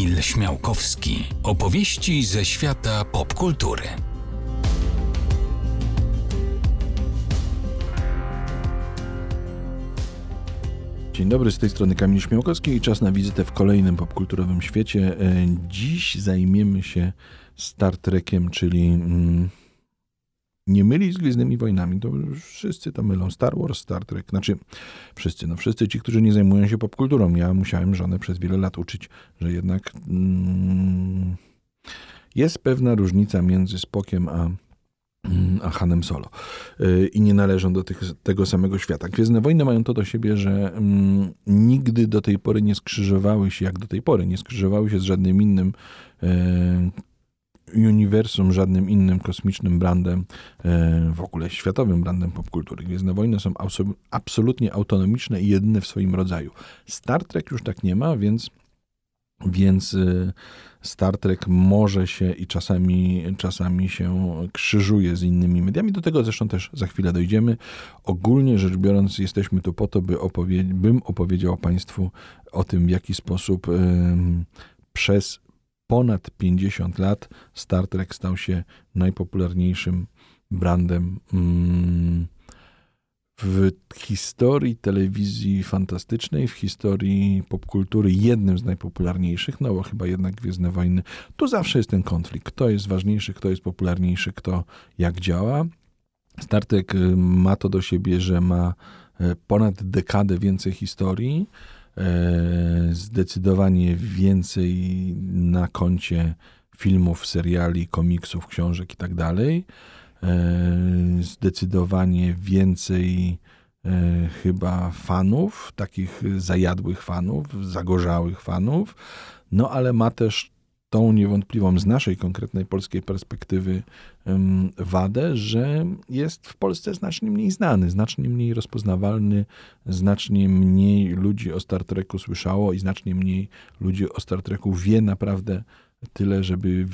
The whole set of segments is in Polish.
Kamil Śmiałkowski. Opowieści ze świata popkultury. Dzień dobry, z tej strony Kamil Śmiałkowski i czas na wizytę w kolejnym popkulturowym świecie. E, Dziś zajmiemy się Star Trekiem, czyli mm, nie mylić z Gwiezdnymi Wojnami. To wszyscy to mylą. Star Wars, Star Trek. Znaczy, wszyscy, no wszyscy ci, którzy nie zajmują się popkulturą. Ja musiałem żonę przez wiele lat uczyć, że jednak mm, jest pewna różnica między Spokiem a mm, a Hanem Solo. Y, I nie należą do tych, tego samego świata. Gwiezdne Wojny mają to do siebie, że mm, nigdy do tej pory nie skrzyżowały się, jak do tej pory, nie skrzyżowały się z żadnym innym e, uniwersum, żadnym innym kosmicznym brandem, e, w ogóle światowym brandem popkultury. Gwiezdne Wojny są abso- absolutnie autonomiczne i jedyne w swoim rodzaju. Star Trek już tak nie ma, więc więc y, Star Trek może się i czasami, czasami się krzyżuje z innymi mediami. Do tego zresztą też za chwilę dojdziemy. Ogólnie rzecz biorąc, jesteśmy tu po to, by opowie- bym opowiedział Państwu o tym, w jaki sposób przez ponad 50 lat Star Trek stał się najpopularniejszym brandem. ym, w historii telewizji fantastycznej, w historii popkultury jednym z najpopularniejszych, no bo chyba jednak Gwiezdne Wojny, tu zawsze jest ten konflikt, kto jest ważniejszy, kto jest popularniejszy, kto jak działa. Star Trek y, ma to do siebie, że ma e, ponad dekadę więcej historii, zdecydowanie więcej na koncie filmów, seriali, komiksów, książek i tak dalej. E, zdecydowanie więcej e, chyba fanów, takich zajadłych fanów, zagorzałych fanów, no ale ma też tą niewątpliwą z naszej konkretnej polskiej perspektywy wadę, że jest w Polsce znacznie mniej znany, znacznie mniej rozpoznawalny, znacznie mniej ludzi o Star Treku słyszało i znacznie mniej ludzi o Star Treku wie naprawdę tyle, żeby,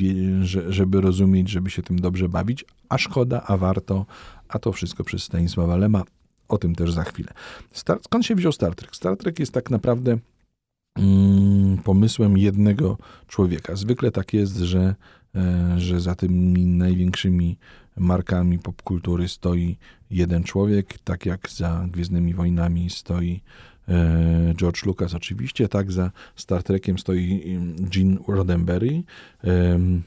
żeby rozumieć, żeby się tym dobrze bawić, a szkoda, a warto, a to wszystko przez Stanisława Lema. O tym też za chwilę. Star, skąd się wziął Star Trek? Star Trek jest tak naprawdę pomysłem jednego człowieka. Zwykle tak jest, że, e, że za tymi największymi markami popkultury stoi jeden człowiek, tak jak za Gwiezdnymi Wojnami stoi e, George Lucas oczywiście, tak za Star Trekiem stoi mm, Gene Roddenberry. Em,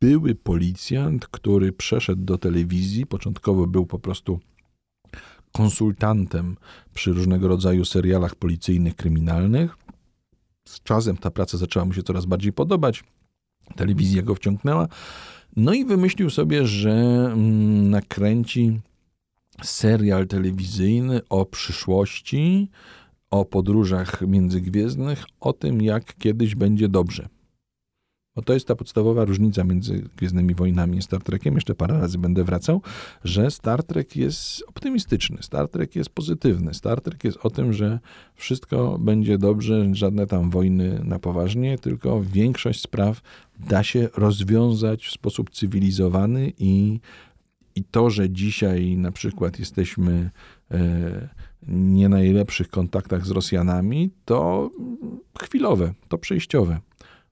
Były policjant, który przeszedł do telewizji, początkowo był po prostu konsultantem przy różnego rodzaju serialach policyjnych, kryminalnych. Z czasem ta praca zaczęła mu się coraz bardziej podobać. Telewizja go wciągnęła. No i wymyślił sobie, że mm, nakręci serial telewizyjny o przyszłości, o podróżach międzygwiezdnych, o tym, jak kiedyś będzie dobrze. Bo to jest ta podstawowa różnica między Gwiezdnymi Wojnami i Star Trekiem. Jeszcze parę razy będę wracał, że Star Trek jest optymistyczny, Star Trek jest pozytywny. Star Trek jest o tym, że wszystko będzie dobrze, żadne tam wojny na poważnie, tylko większość spraw da się rozwiązać w sposób cywilizowany i, i to, że dzisiaj na przykład jesteśmy e, nie najlepszych kontaktach z Rosjanami, to chwilowe, to przejściowe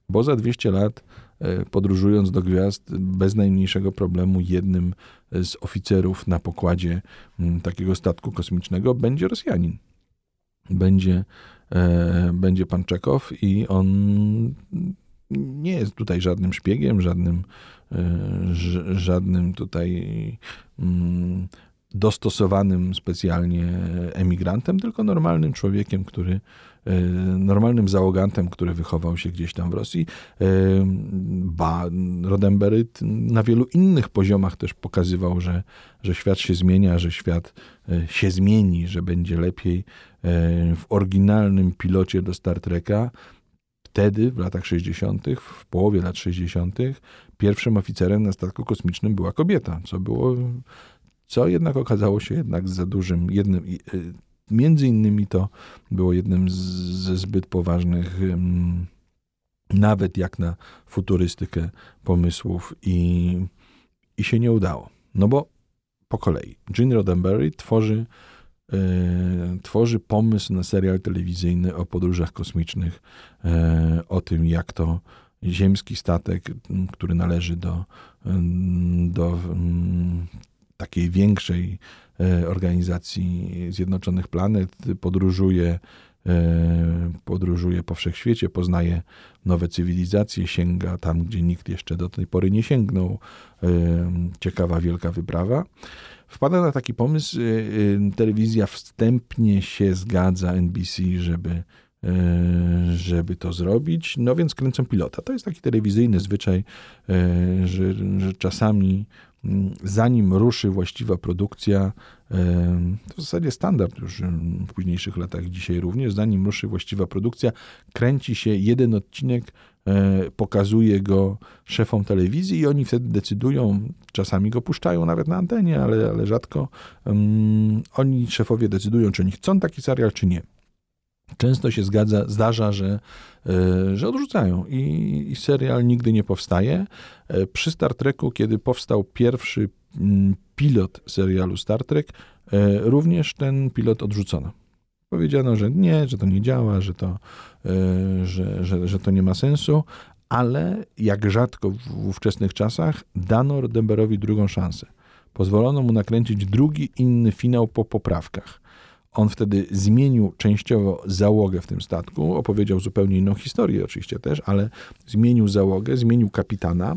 bo za 200 lat e, podróżując do gwiazd bez najmniejszego problemu jednym z oficerów na pokładzie m, takiego statku kosmicznego będzie Rosjanin. Będzie, e, będzie pan Czekow i on nie jest tutaj żadnym szpiegiem, żadnym, e, żadnym tutaj mm, dostosowanym specjalnie emigrantem, tylko normalnym człowiekiem, który normalnym załogantem, który wychował się gdzieś tam w Rosji. E, Ba, Roddenberry na wielu innych poziomach też pokazywał, że, że świat się zmienia, że świat e, się zmieni, że będzie lepiej. W oryginalnym pilocie do Star Treka wtedy, w latach 60., w połowie lat 60., pierwszym oficerem na statku kosmicznym była kobieta, co było co jednak okazało się jednak za dużym, jednym, między innymi to było jednym z, ze zbyt poważnych, nawet jak na futurystykę pomysłów i, i się nie udało. No bo po kolei, Gene Roddenberry tworzy tworzy pomysł na serial telewizyjny o podróżach kosmicznych, o tym, jak to ziemski statek, który należy do, do takiej większej organizacji Zjednoczonych Planet, podróżuje E, podróżuje po wszechświecie, poznaje nowe cywilizacje, sięga tam, gdzie nikt jeszcze do tej pory nie sięgnął. E, ciekawa, wielka wyprawa. Wpada na taki pomysł, e, telewizja wstępnie się zgadza NBC, żeby żeby to zrobić, no więc kręcą pilota. To jest taki telewizyjny zwyczaj, że, że czasami zanim ruszy właściwa produkcja, to w zasadzie standard już w późniejszych latach, dzisiaj również, zanim ruszy właściwa produkcja, kręci się jeden odcinek, e, pokazuje go szefom telewizji i oni wtedy decydują, czasami go puszczają nawet na antenie, ale, ale rzadko. Oni, szefowie, decydują, czy oni chcą taki serial, czy nie. Często się zgadza, zdarza, że, e, że odrzucają i, i serial nigdy nie powstaje. E, przy Star Treku, kiedy powstał pierwszy mm, pilot serialu Star Trek, e, również ten pilot odrzucono. Powiedziano, że nie, że to nie działa, że to, że, że, że to nie ma sensu, ale jak rzadko w ówczesnych czasach dano Roddenberrowi drugą szansę. Pozwolono mu nakręcić drugi, inny finał po poprawkach. On wtedy zmienił częściowo załogę w tym statku, opowiedział zupełnie inną historię oczywiście też, ale zmienił załogę, zmienił kapitana.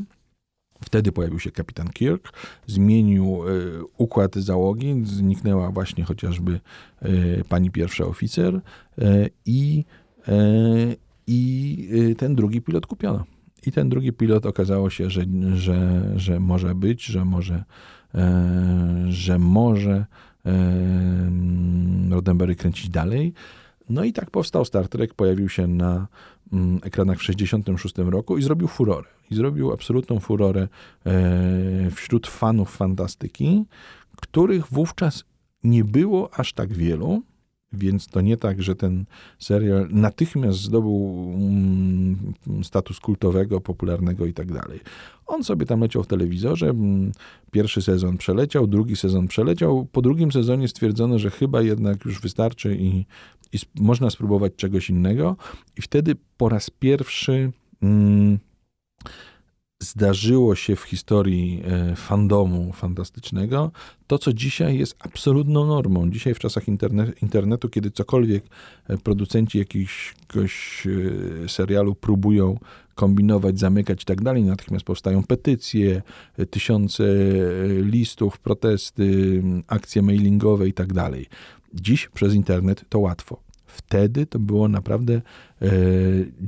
Wtedy pojawił się kapitan Kirk, zmienił y, układ załogi, zniknęła właśnie chociażby y, pani pierwsza oficer y, i, i ten drugi pilot kupiono. I ten drugi pilot okazało się, że, że, że może być, że może, że może Roddenberry kręcić dalej. No i tak powstał Star Trek, pojawił się na mm, ekranach w 1966 roku i zrobił furorę. I zrobił absolutną furorę e, wśród fanów fantastyki, których wówczas nie było aż tak wielu. Więc to nie tak, że ten serial natychmiast zdobył mm, status kultowego, popularnego i tak dalej. On sobie tam leciał w telewizorze, mm, pierwszy sezon przeleciał, drugi sezon przeleciał. Po drugim sezonie stwierdzono, że chyba jednak już wystarczy i, i można spróbować czegoś innego. I wtedy po raz pierwszy. Mm, zdarzyło się w historii e, fandomu fantastycznego to, co dzisiaj jest absolutną normą. Dzisiaj w czasach internetu, kiedy cokolwiek e, producenci jakiegoś e, serialu próbują kombinować, zamykać i tak dalej, natychmiast powstają petycje, tysiące listów, protesty, akcje mailingowe i tak dalej. Dziś przez internet to łatwo. Wtedy to było naprawdę e,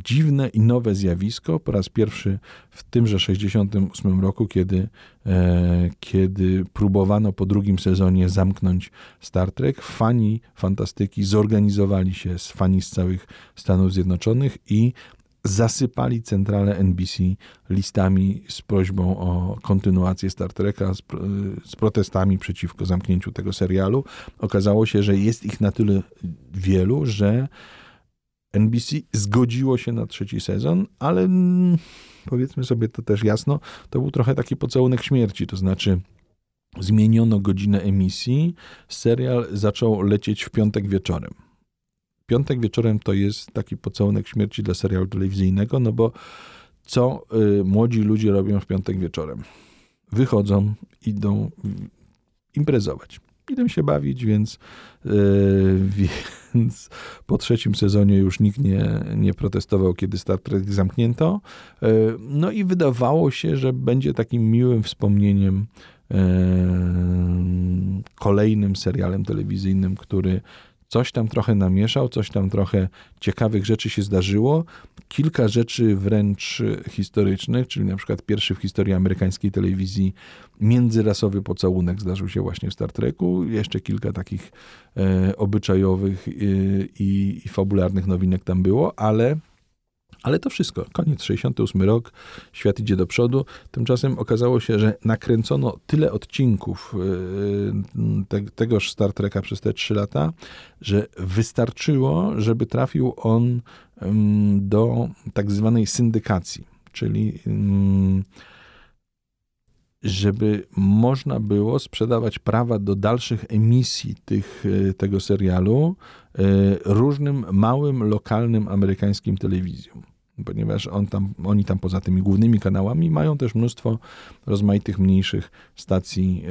dziwne i nowe zjawisko. Po raz pierwszy w tymże 68 roku, kiedy, e, kiedy próbowano po drugim sezonie zamknąć Star Trek, fani fantastyki zorganizowali się z fani z całych Stanów Zjednoczonych i zasypali centralę NBC listami z prośbą o kontynuację Star Treka, z, z, protestami przeciwko zamknięciu tego serialu. Okazało się, że jest ich na tyle wielu, że NBC zgodziło się na trzeci sezon, ale mm, powiedzmy sobie to też jasno, to był trochę taki pocałunek śmierci, to znaczy zmieniono godzinę emisji, serial zaczął lecieć w piątek wieczorem piątek wieczorem to jest taki pocałunek śmierci dla serialu telewizyjnego, no bo co y, młodzi ludzie robią w piątek wieczorem? Wychodzą, idą imprezować. Idą się bawić, więc, yy, więc po trzecim sezonie już nikt nie, nie protestował, kiedy Star Trek zamknięto. Yy, no i wydawało się, że będzie takim miłym wspomnieniem yy, kolejnym serialem telewizyjnym, który coś tam trochę namieszał, coś tam trochę ciekawych rzeczy się zdarzyło. Kilka rzeczy wręcz historycznych, czyli na przykład pierwszy w historii amerykańskiej telewizji międzyrasowy pocałunek zdarzył się właśnie w Star Treku. Jeszcze kilka takich e, obyczajowych e, i, i fabularnych nowinek tam było, ale ale to wszystko. Koniec, 68 rok, świat idzie do przodu. Tymczasem okazało się, że nakręcono tyle odcinków yy, te, tegoż Star Treka przez te 3 lata, że wystarczyło, żeby trafił on do tak zwanej syndykacji, czyli żeby można było sprzedawać prawa do dalszych emisji tych, e, tego serialu e, różnym małym, lokalnym amerykańskim telewizjom ponieważ on tam, oni tam poza tymi głównymi kanałami mają też mnóstwo rozmaitych mniejszych stacji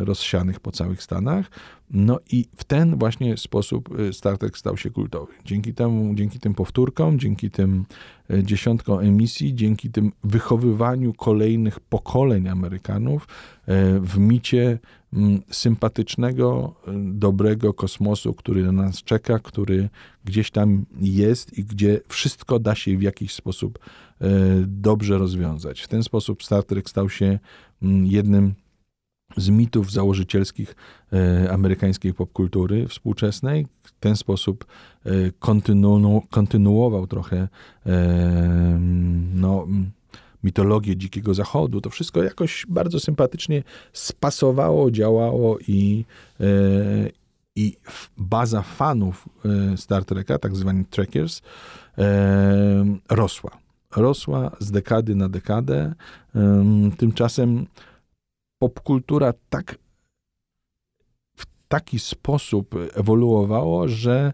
e, rozsianych po całych Stanach. No i w ten właśnie sposób e, Star Trek stał się kultowy. Dzięki temu, dzięki tym powtórkom, dzięki tym e, dziesiątkom emisji, dzięki tym wychowywaniu kolejnych pokoleń Amerykanów w micie sympatycznego, dobrego kosmosu, który na nas czeka, który gdzieś tam jest i gdzie wszystko da się w jakiś sposób dobrze rozwiązać. W ten sposób Star Trek stał się jednym z mitów założycielskich e, amerykańskiej popkultury współczesnej. W ten sposób e, kontynu, kontynuował trochę e, no, mitologię Dzikiego Zachodu. To wszystko jakoś bardzo sympatycznie spasowało, działało i, i baza fanów Star Treka, tak zwani Trekkers, rosła. Rosła z dekady na dekadę. Tymczasem popkultura tak w taki sposób ewoluowało, że,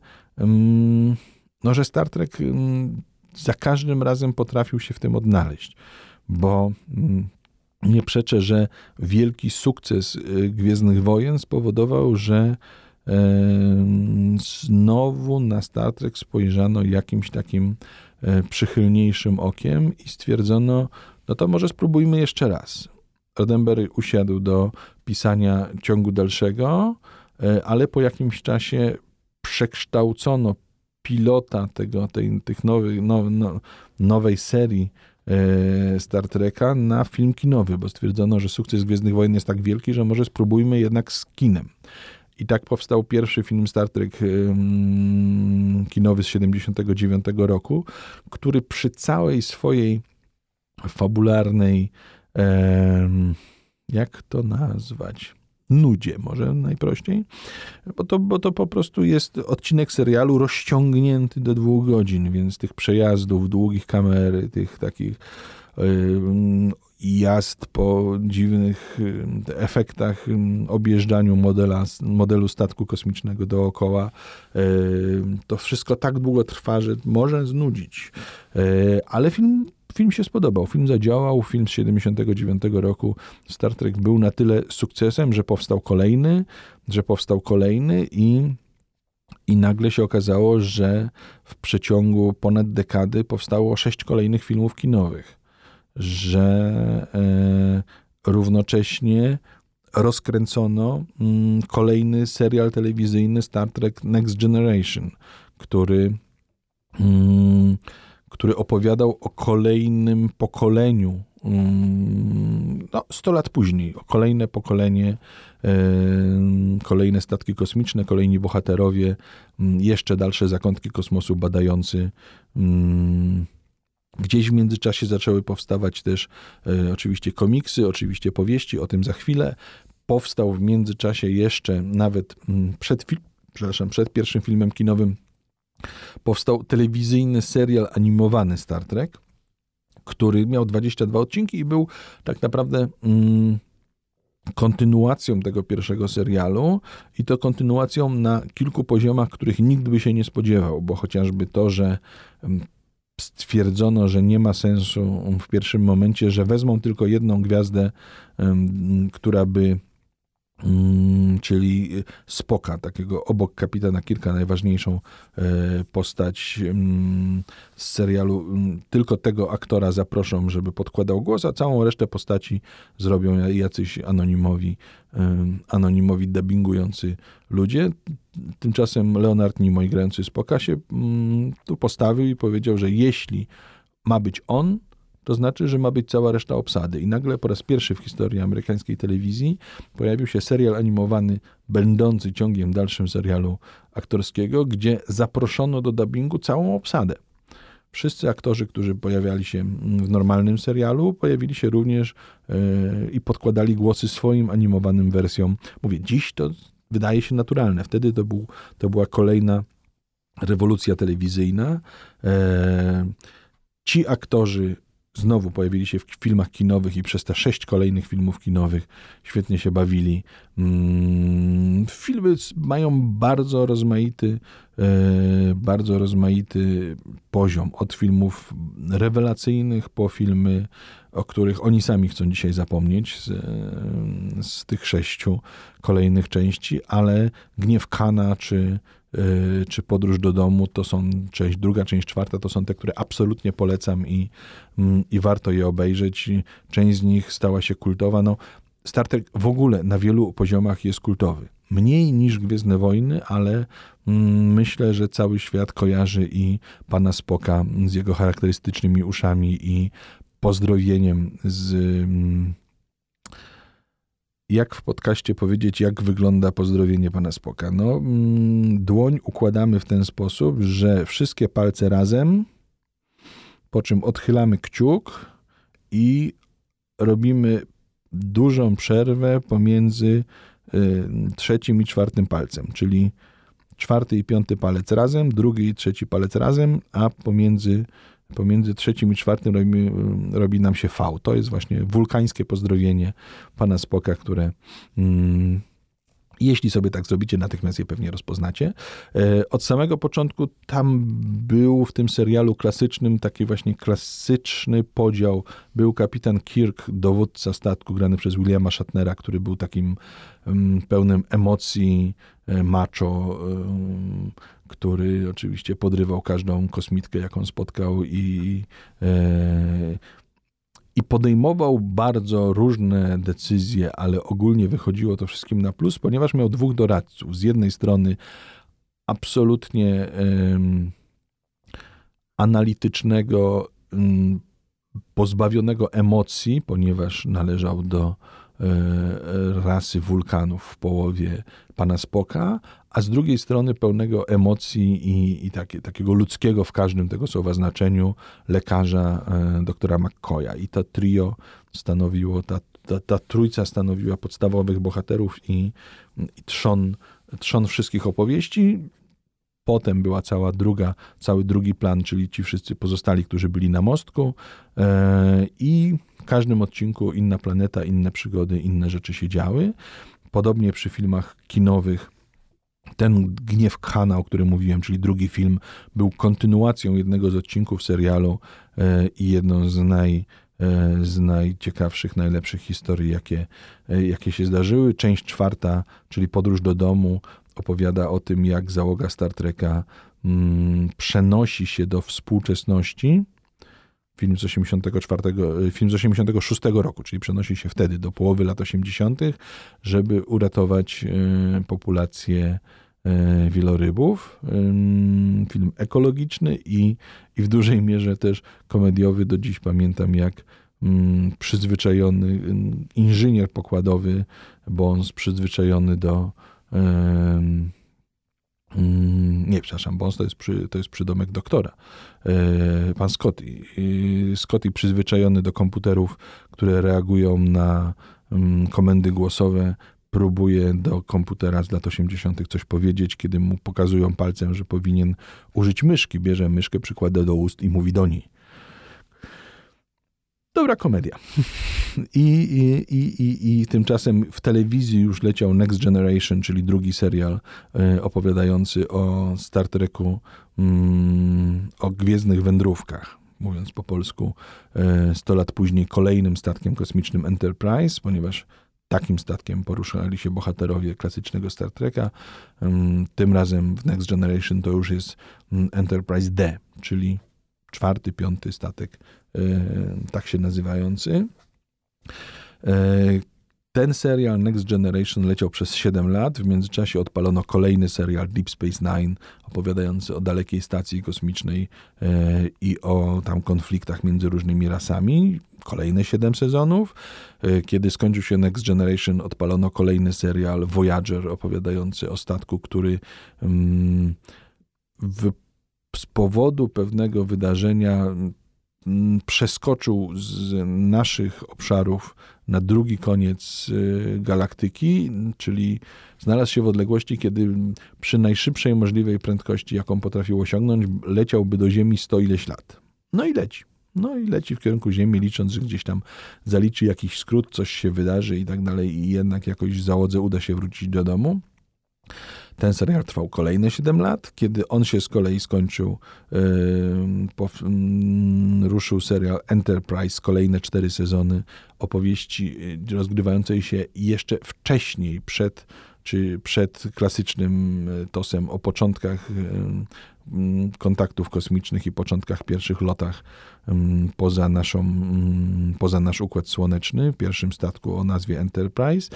no, że Star Trek za każdym razem potrafił się w tym odnaleźć, bo nie przeczę, że wielki sukces y, Gwiezdnych Wojen spowodował, że znowu na Star Trek spojrzano jakimś takim e, przychylniejszym okiem i stwierdzono, no to może spróbujmy jeszcze raz. Roddenberry usiadł do pisania ciągu dalszego, e, ale po jakimś czasie przekształcono pilota tego, tej, tych nowych, no, no, nowej serii e, Star Treka na film kinowy, bo stwierdzono, że sukces Gwiezdnych Wojen jest tak wielki, że może spróbujmy jednak z kinem. I tak powstał pierwszy film Star Trek kinowy z 79 roku, który przy całej swojej fabularnej jak to nazwać? Nudzie, może najprościej, bo to, bo to po prostu jest odcinek serialu rozciągnięty do dwóch godzin, więc tych przejazdów, długich kamery, tych takich jazd po dziwnych efektach, objeżdżaniu modela, modelu statku kosmicznego dookoła. To wszystko tak długo trwa, że może znudzić. E, ale film Film się spodobał, film zadziałał, film z 79 roku Star Trek był na tyle sukcesem, że powstał kolejny, że powstał kolejny i i nagle się okazało, że w przeciągu ponad dekady powstało sześć kolejnych filmów kinowych, że e, równocześnie rozkręcono mm, kolejny serial telewizyjny Star Trek Next Generation, który mm, który opowiadał o kolejnym pokoleniu, mm, no, 100 lat później, o kolejne pokolenie, kolejne statki kosmiczne, kolejni bohaterowie, jeszcze dalsze zakątki kosmosu badający. Mm, gdzieś w międzyczasie zaczęły powstawać też e, oczywiście komiksy, oczywiście powieści, o tym za chwilę. Powstał w międzyczasie jeszcze nawet przed, przepraszam, przed pierwszym filmem kinowym powstał telewizyjny serial animowany Star Trek, który miał 22 odcinki i był tak naprawdę mm, kontynuacją tego pierwszego serialu i to kontynuacją na kilku poziomach, których nikt by się nie spodziewał, bo chociażby to, że mm, stwierdzono, że nie ma sensu w pierwszym momencie, że wezmą tylko jedną gwiazdę, która by czyli Spoka, takiego obok kapitana Kirka, najważniejszą e, postać mm, z serialu. Mm, tylko tego aktora zaproszą, żeby podkładał głos, a całą resztę postaci zrobią jacyś anonimowi, anonimowi dubbingujący ludzie. Tymczasem Leonard Nimoy grający Spoka się tu postawił i powiedział, że jeśli ma być on, to znaczy, że ma być cała reszta obsady. I nagle po raz pierwszy w historii amerykańskiej telewizji pojawił się serial animowany, będący ciągiem dalszym serialu aktorskiego, gdzie zaproszono do dubbingu całą obsadę. Wszyscy aktorzy, którzy pojawiali się w normalnym serialu, pojawili się również yy, i podkładali głosy swoim animowanym wersjom. Mówię, dziś to wydaje się naturalne. Wtedy to, był, to była kolejna rewolucja telewizyjna. Yy, ci aktorzy znowu pojawili się w filmach kinowych i przez te sześć kolejnych filmów kinowych świetnie się bawili. Mm, filmy mają bardzo rozmaity, e, bardzo rozmaity poziom. Od filmów rewelacyjnych po filmy, o których oni sami chcą dzisiaj zapomnieć z, z tych sześciu kolejnych części, ale Gniew Kana czy czy Podróż do domu, to są część druga, część czwarta, to są te, które absolutnie polecam i, mm, i warto je obejrzeć. Część z nich stała się kultowa. No, Star Trek w ogóle na wielu poziomach jest kultowy. Mniej niż Gwiezdne Wojny, ale mm, myślę, że cały świat kojarzy i pana Spoka z jego charakterystycznymi uszami i pozdrowieniem z mm, jak w podcaście powiedzieć, jak wygląda pozdrowienie pana Spoka? No, mm, dłoń układamy w ten sposób, że wszystkie palce razem, po czym odchylamy kciuk i robimy dużą przerwę pomiędzy y, trzecim i czwartym palcem, czyli czwarty i piąty palec razem, drugi i trzeci palec razem, a pomiędzy pomiędzy trzecim i czwartym robi, robi nam się V. To jest właśnie wulkańskie pozdrowienie pana Spoka, które mm, jeśli sobie tak zrobicie, natychmiast je pewnie rozpoznacie. E, od samego początku tam był w tym serialu klasycznym taki właśnie klasyczny podział. Był kapitan Kirk, dowódca statku, grany przez Williama Shatnera, który był takim mm, pełnym emocji, macho, który oczywiście podrywał każdą kosmitkę, jaką spotkał i, e, i podejmował bardzo różne decyzje, ale ogólnie wychodziło to wszystkim na plus, ponieważ miał dwóch doradców. Z jednej strony absolutnie analitycznego, pozbawionego emocji, ponieważ należał do E, rasy wulkanów w połowie pana Spoka, a z drugiej strony pełnego emocji i, i takie, takiego ludzkiego w każdym tego słowa znaczeniu lekarza e, doktora McCoya. I to trio stanowiło, ta, ta, ta trójca stanowiła podstawowych bohaterów i, i trzon, trzon wszystkich opowieści. Potem była cała druga, cały drugi plan, czyli ci wszyscy pozostali, którzy byli na mostku. E, I w każdym odcinku inna planeta, inne przygody, inne rzeczy się działy. Podobnie przy filmach kinowych ten Gniew Khana, o którym mówiłem, czyli drugi film, był kontynuacją jednego z odcinków serialu e, i jedną z naj e, z najciekawszych, najlepszych historii, jakie, jakie się zdarzyły. Część czwarta, czyli Podróż do domu, opowiada o tym, jak załoga Star Treka mm, przenosi się do współczesności. Film z, 84, film z 86 roku, czyli przenosi się wtedy do połowy lat 80., żeby uratować e, populację e, wielorybów. Film ekologiczny i, i w dużej mierze też komediowy. Do dziś pamiętam, jak przyzwyczajony inżynier pokładowy Bons, przyzwyczajony do nie, przepraszam, Bons to jest, przy, to jest przydomek doktora. E, pan Scotty. Scotty przyzwyczajony do komputerów, które reagują na mm, komendy głosowe, próbuje do komputera z lat 80. coś powiedzieć, kiedy mu pokazują palcem, że powinien użyć myszki. Bierze myszkę, przykłada do ust i mówi do niej dobra komedia. I, i, i, i, tymczasem w telewizji już leciał Next Generation, czyli drugi serial e, opowiadający o Star Treku, mm, o gwiezdnych wędrówkach. Mówiąc po polsku, 100 e, lat później kolejnym statkiem kosmicznym Enterprise, ponieważ takim statkiem poruszali się bohaterowie klasycznego Star Treka. Mm, tym razem w Next Generation to już jest mm, Enterprise D, czyli czwarty, piąty statek, tak się nazywający. E, ten serial Next Generation leciał przez 7 lat. W międzyczasie odpalono kolejny serial Deep Space Nine, opowiadający o dalekiej stacji kosmicznej e, i o tam konfliktach między różnymi rasami. Kolejne 7 sezonów. Kiedy skończył się Next Generation, odpalono kolejny serial Voyager, opowiadający o statku, który mm, w z powodu pewnego wydarzenia przeskoczył z naszych obszarów na drugi koniec y, galaktyki, czyli znalazł się w odległości, kiedy przy najszybszej możliwej prędkości, jaką potrafił osiągnąć, leciałby do Ziemi 100 ileś lat. No i leci. No i leci w kierunku Ziemi, licząc, że gdzieś tam zaliczy jakiś skrót, coś się wydarzy i tak dalej, i jednak jakoś załodze uda się wrócić do domu. Ten serial trwał kolejne 7 lat. Kiedy on się z kolei skończył, yy, po, yy, ruszył serial Enterprise, kolejne 4 sezony opowieści yy, rozgrywającej się jeszcze wcześniej, przed, czy przed klasycznym yy, tosem o początkach yy, yy, kontaktów kosmicznych i początkach pierwszych lotach yy, poza, naszą, poza nasz Układ Słoneczny, pierwszym statku o nazwie Enterprise,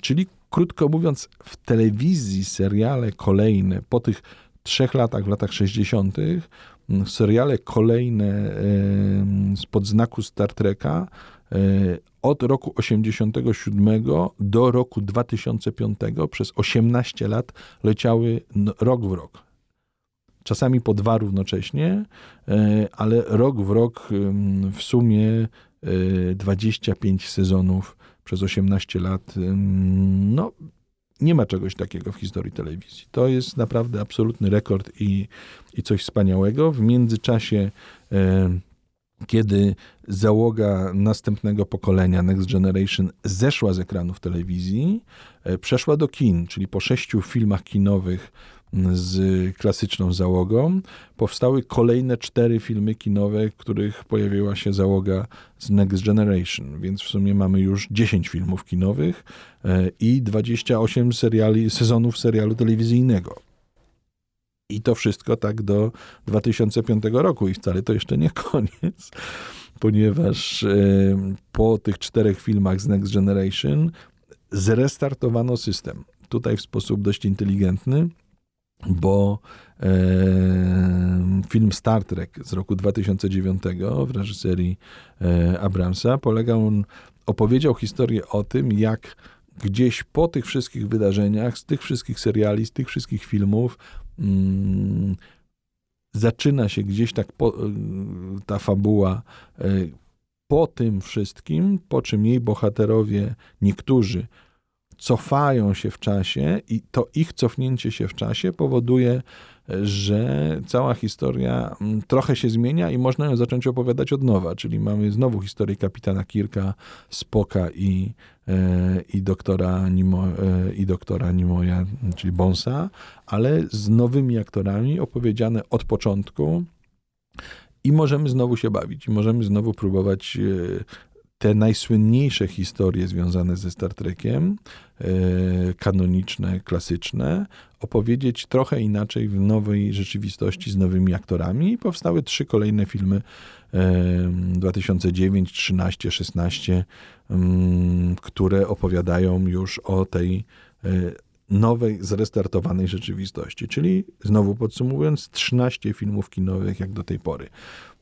czyli Krótko mówiąc, w telewizji seriale kolejne, po tych trzech latach, w latach 60., mm, seriale kolejne spod znaku Star Treka e, od roku 87 do roku 2005 przez 18 lat leciały rok w rok. Czasami po dwa równocześnie, e, ale rok w rok w sumie 25 e, sezonów przez 18 lat. No, nie ma czegoś takiego w historii telewizji. To jest naprawdę absolutny rekord i, i coś wspaniałego. W międzyczasie, e, kiedy załoga następnego pokolenia, Next Generation, zeszła z ekranów telewizji, e, przeszła do kin, czyli po sześciu filmach kinowych z klasyczną załogą. Powstały kolejne cztery filmy kinowe, w których pojawiła się załoga z Next Generation, więc w sumie mamy już 10 filmów kinowych e, i 28 seriali, sezonów serialu telewizyjnego. I to wszystko tak do 2005 roku i wcale to jeszcze nie koniec, ponieważ po tych czterech filmach z Next Generation zrestartowano system. Tutaj w sposób dość inteligentny bo e, film Star Trek z roku 2009 w reżyserii e, Abramsa polegał on, opowiedział historię o tym, jak gdzieś po tych wszystkich wydarzeniach, z tych wszystkich seriali, z tych wszystkich filmów zaczyna się gdzieś tak po, e, ta fabuła e, po tym wszystkim, po czym jej bohaterowie, niektórzy cofają się w czasie i to ich cofnięcie się w czasie powoduje, że cała historia mm, trochę się zmienia i można ją zacząć opowiadać od nowa, czyli mamy znowu historię kapitana Kirka, Spoka i, e, i, doktora, Nimo, e, i doktora Nimoya, czyli Bonsa, ale z nowymi aktorami opowiedziane od początku i możemy znowu się bawić, i możemy znowu próbować e, te najsłynniejsze historie związane ze Star Trekiem, e, kanoniczne, klasyczne, opowiedzieć trochę inaczej w nowej rzeczywistości z nowymi aktorami. I powstały trzy kolejne filmy 2009, 13, 16, które opowiadają już o tej e, nowej, zrestartowanej rzeczywistości. Czyli znowu podsumowując, 13 filmów kinowych jak do tej pory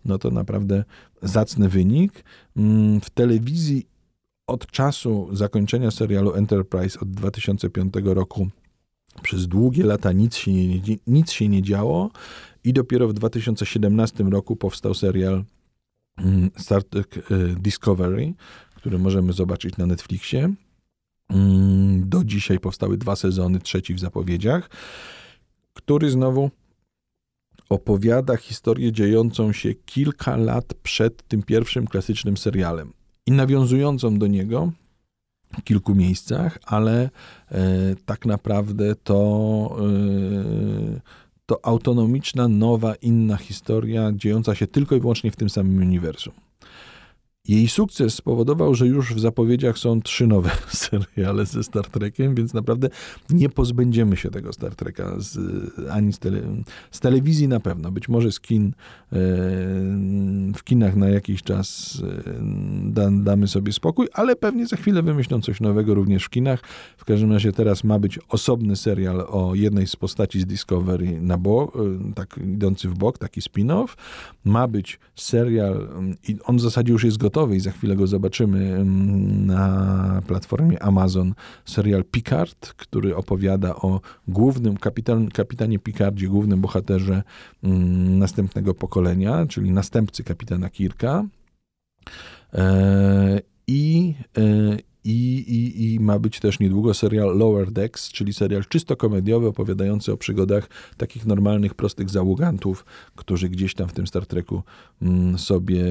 no to naprawdę zacny wynik. Mm, w telewizji od czasu zakończenia serialu Enterprise od 2005 roku przez długie lata nic się nie, nic się nie działo i dopiero w 2017 roku powstał serial mm, Star Trek y, Discovery, który możemy zobaczyć na Netflixie. Mm, do dzisiaj powstały dwa sezony, trzeci w zapowiedziach, który znowu opowiada historię dziejącą się kilka lat przed tym pierwszym klasycznym serialem i nawiązującą do niego w kilku miejscach, ale e, tak naprawdę to, e, to autonomiczna, nowa, inna historia dziejąca się tylko i wyłącznie w tym samym uniwersum. Jej sukces spowodował, że już w zapowiedziach są trzy nowe seriale ze Star Trekiem, więc naprawdę nie pozbędziemy się tego Star Treka z, ani z, tele, z telewizji na pewno. Być może z kin, e, w kinach na jakiś czas e, da, damy sobie spokój, ale pewnie za chwilę wymyślą coś nowego również w kinach. W każdym razie teraz ma być osobny serial o jednej z postaci z Discovery na e, tak idący w bok, taki spin-off. Ma być serial i on w zasadzie już jest gotowy i za chwilę go zobaczymy mm, na platformie Amazon, serial Picard, który opowiada o głównym kapitan, kapitanie Picardzie, głównym bohaterze mm, następnego pokolenia, czyli następcy kapitana Kirka. E, I, e, i, i, I ma być też niedługo serial Lower Decks, czyli serial czysto komediowy, opowiadający o przygodach takich normalnych, prostych załogantów, którzy gdzieś tam w tym Star Treku mm, sobie,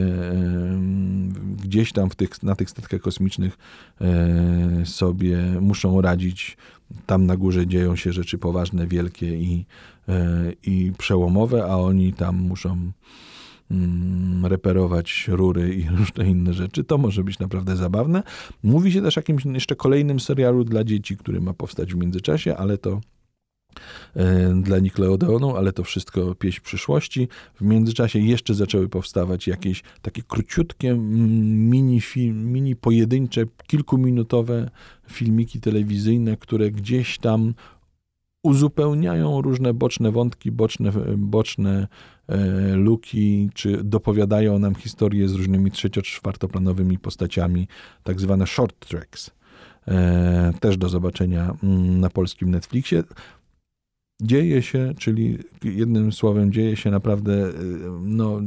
gdzieś tam w tych, na tych statkach kosmicznych e, sobie muszą radzić. Tam na górze dzieją się rzeczy poważne, wielkie i, e, i przełomowe, a oni tam muszą reperować rury i różne inne rzeczy. To może być naprawdę zabawne. Mówi się też o jakimś jeszcze kolejnym serialu dla dzieci, który ma powstać w międzyczasie, ale to e, dla Nickelodeonu, ale to wszystko pieśń przyszłości. W międzyczasie jeszcze zaczęły powstawać jakieś takie króciutkie mm, mini, film, mini pojedyncze, kilkuminutowe filmiki telewizyjne, które gdzieś tam uzupełniają różne boczne wątki, boczne, boczne e, luki, czy dopowiadają nam historie z różnymi trzecio-czwartoplanowymi postaciami, tak zwane short tracks. E, też do zobaczenia mm, na polskim Netflixie. Dzieje się, czyli jednym słowem, dzieje się naprawdę e, no,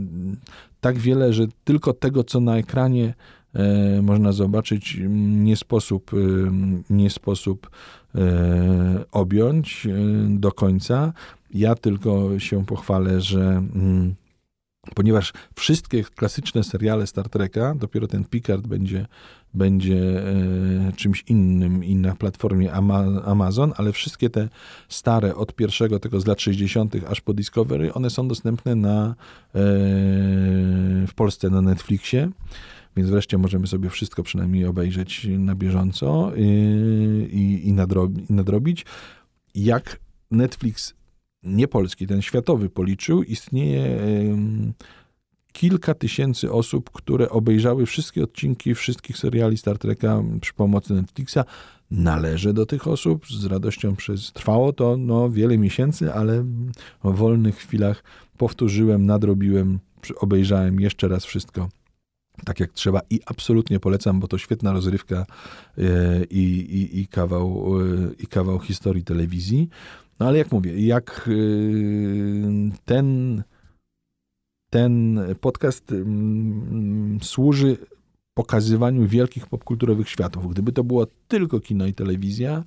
tak wiele, że tylko tego, co na ekranie można zobaczyć, nie sposób, nie sposób E, objąć e, do końca. Ja tylko się pochwalę, że mm, ponieważ wszystkie klasyczne seriale Star Treka, dopiero ten Picard będzie, będzie e, czymś innym i na platformie Amazon, ale wszystkie te stare, od pierwszego tego z lat 60. aż po Discovery, one są dostępne na, w Polsce na Netflixie. Więc wreszcie możemy sobie wszystko przynajmniej obejrzeć na bieżąco i, i, i, nadrobi, i nadrobić. Jak Netflix, nie polski, ten światowy policzył, istnieje kilka tysięcy osób, które obejrzały wszystkie odcinki wszystkich seriali Star Treka przy pomocy Netflixa. Należę do tych osób, z radością przez, trwało to no, wiele miesięcy, ale w wolnych chwilach powtórzyłem, nadrobiłem, obejrzałem jeszcze raz wszystko tak jak trzeba i absolutnie polecam, bo to świetna rozrywka e, i, i, i, kawał, e, i kawał historii telewizji. No ale jak mówię, jak e, ten, ten podcast mm, służy pokazywaniu wielkich popkulturowych światów. Gdyby to było tylko kino i telewizja,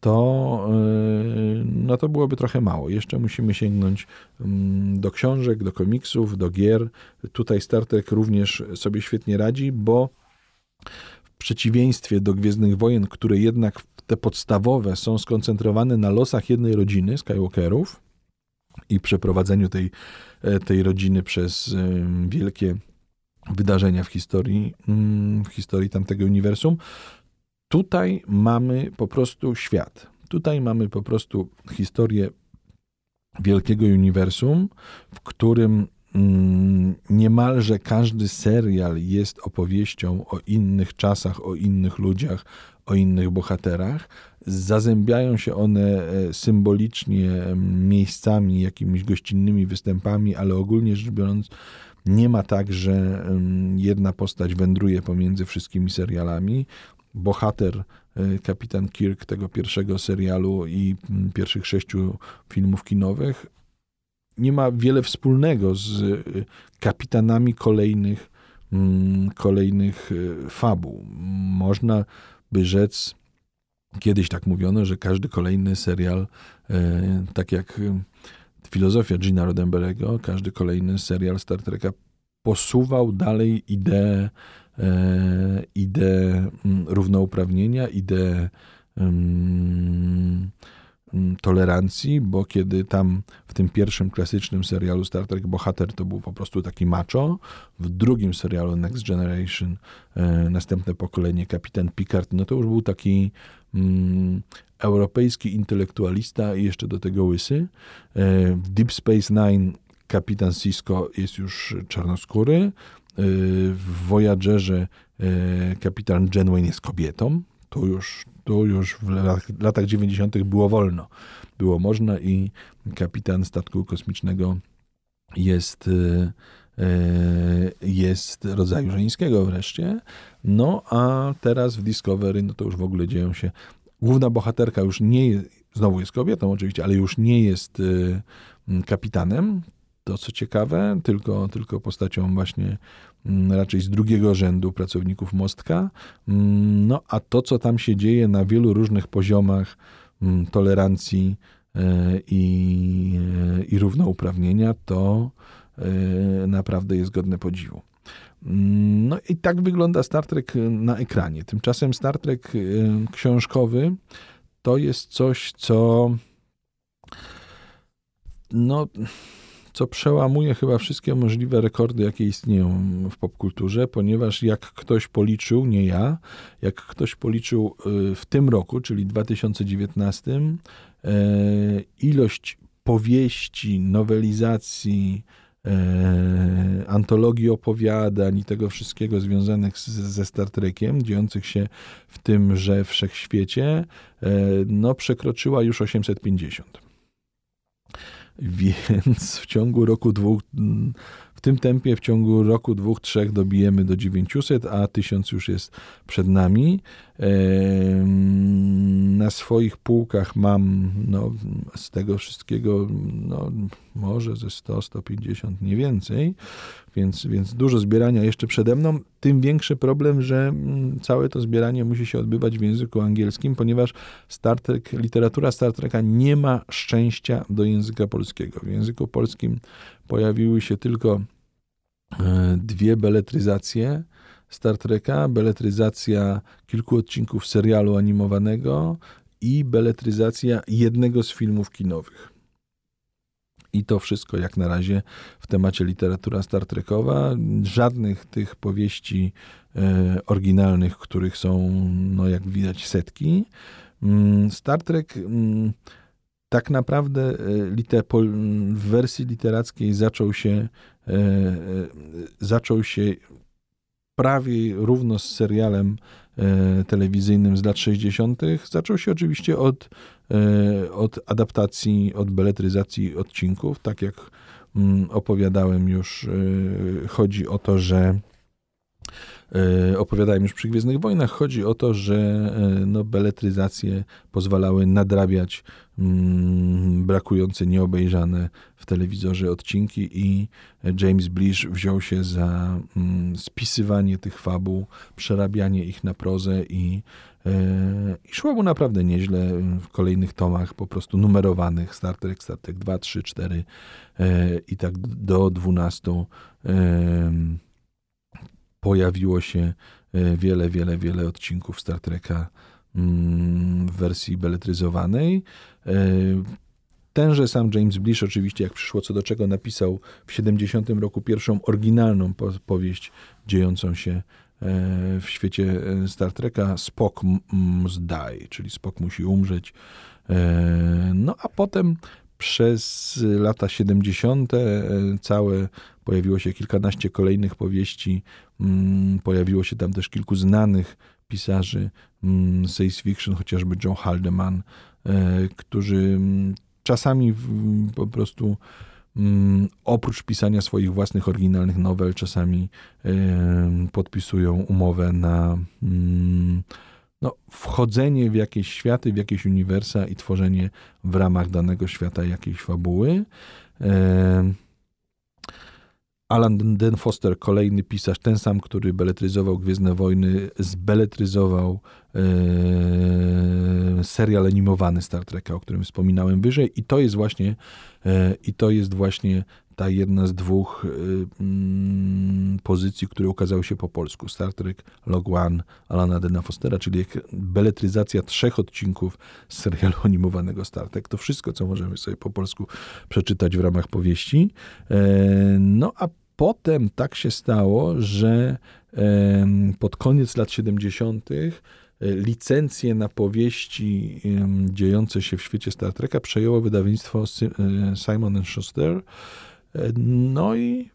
to, yy, no to byłoby trochę mało. Jeszcze musimy sięgnąć mm, do książek, do komiksów, do gier. Tutaj Star Trek również sobie świetnie radzi, bo w przeciwieństwie do Gwiezdnych Wojen, które jednak te podstawowe są skoncentrowane na losach jednej rodziny Skywalkerów i przeprowadzeniu tej, e, tej rodziny przez wielkie wydarzenia w historii, mm, w historii tamtego uniwersum, Tutaj mamy po prostu świat. Tutaj mamy po prostu historię wielkiego uniwersum, w którym mm, niemalże każdy serial jest opowieścią o innych czasach, o innych ludziach, o innych bohaterach. Zazębiają się one e, symbolicznie miejscami, jakimiś gościnnymi występami, ale ogólnie rzecz biorąc, nie ma tak, że jedna postać wędruje pomiędzy wszystkimi serialami bohater, e, kapitan Kirk tego pierwszego serialu i mm, pierwszych sześciu filmów kinowych, nie ma wiele wspólnego z e, kapitanami kolejnych, mm, kolejnych e, fabuł. Można by rzec, kiedyś tak mówiono, że każdy kolejny serial, tak jak filozofia Gina Roddenberry'ego, każdy kolejny serial Star Treka posuwał dalej ideę ideę mm, równouprawnienia, ideę mm, tolerancji, bo kiedy tam w tym pierwszym klasycznym serialu Star Trek bohater to był po prostu taki macho, w drugim serialu Next Generation e, następne pokolenie kapitan Picard, no to już był taki mm, europejski intelektualista i jeszcze do tego łysy. E, w Deep Space Nine kapitan Cisco jest już czarnoskóry, w Voyagerze e, kapitan Janeway jest kobietą. To już, to już w latach, latach 90. było wolno. Było można i kapitan statku kosmicznego jest, e, e, jest rodzaju żeńskiego wreszcie. No a teraz w Discovery, no to już w ogóle dzieją się. Główna bohaterka już nie jest, znowu jest kobietą oczywiście, ale już nie jest kapitanem, to co ciekawe, tylko, tylko postacią właśnie raczej z drugiego rzędu pracowników Mostka. Mm, no a to, co tam się dzieje na wielu różnych poziomach mm, tolerancji e, i, e, i równouprawnienia, to e, naprawdę jest godne podziwu. No i tak wygląda Star Trek na ekranie. Tymczasem Star Trek książkowy to jest coś, co no, co przełamuje chyba wszystkie możliwe rekordy, jakie istnieją w popkulturze, ponieważ jak ktoś policzył, nie ja, jak ktoś policzył y, w tym roku, czyli 2019, e, ilość powieści, nowelizacji, e, antologii opowiadań i tego wszystkiego związanych ze Star Trekiem, dziejących się w tymże wszechświecie, no przekroczyła już 850. Więc w ciągu roku dwóch, w tym tempie w ciągu roku, dwóch, trzech dobijemy do 900, a 1000 już jest przed nami. Na swoich półkach mam no, z tego wszystkiego no, może ze 100, 150, nie więcej, więc, więc dużo zbierania jeszcze przede mną. Tym większy problem, że mm, całe to zbieranie musi się odbywać w języku angielskim, ponieważ Star Trek, literatura Star Treka nie ma szczęścia do języka polskiego. W języku polskim pojawiły się tylko e, dwie beletryzacje Star Treka, beletryzacja kilku odcinków serialu animowanego i beletryzacja jednego z filmów kinowych. I to wszystko jak na razie w temacie literatura Star Trekowa. Żadnych tych powieści e, oryginalnych, których są, no jak widać, setki. Mm, Star Trek mm, tak naprawdę e, w wersji literackiej zaczął się, e, e, zaczął się prawie równo z serialem telewizyjnym z lat 60. Zaczął się oczywiście od, od adaptacji, od beletryzacji odcinków. Tak jak mm, opowiadałem już, chodzi o to, że E, opowiadałem już przy Gwiezdnych Wojnach. Chodzi o to, że e, no, beletryzacje pozwalały nadrabiać mm, brakujące, nieobejrzane w telewizorze odcinki i James Blish wziął się za mm, spisywanie tych fabuł, przerabianie ich na prozę i, e, i szło mu naprawdę nieźle w kolejnych tomach, po prostu numerowanych Star Trek, Star Trek 2, 3, 4 i tak do 12 pojawiło się e, wiele, wiele, wiele odcinków Star Treka mm, w wersji beletryzowanej. E, tenże sam James Blish oczywiście, jak przyszło co do czego, napisał w 70 roku pierwszą oryginalną powieść dziejącą się e, w świecie Star Treka Spock die, czyli Spock musi umrzeć. No a potem przez lata 70. całe pojawiło się kilkanaście kolejnych powieści, mm, pojawiło się tam też kilku znanych pisarzy mm, science fiction, chociażby John Haldeman, e, którzy mm, czasami po prostu oprócz pisania swoich własnych oryginalnych nowel, czasami e, podpisują umowę na no, wchodzenie w jakieś światy, w jakieś uniwersa i tworzenie w ramach danego świata jakiejś fabuły. E, Alan Den Foster, kolejny pisarz, ten sam, który beletryzował Gwiezdne Wojny, zbeletryzował e, serial animowany Star Treka, o którym wspominałem wyżej i to jest właśnie e, i to jest właśnie ta jedna z dwóch y, mm, pozycji, które ukazały się po polsku. Star Trek Log One Alana Dena Fostera, czyli beletryzacja trzech odcinków z serialu animowanego Star Trek. To wszystko, co możemy sobie po polsku przeczytać w ramach powieści. E, no a potem tak się stało, że pod koniec lat 70. E, licencję na powieści dziejące się w świecie Star Treka przejęło wydawnictwo e, Simon Schuster, no i,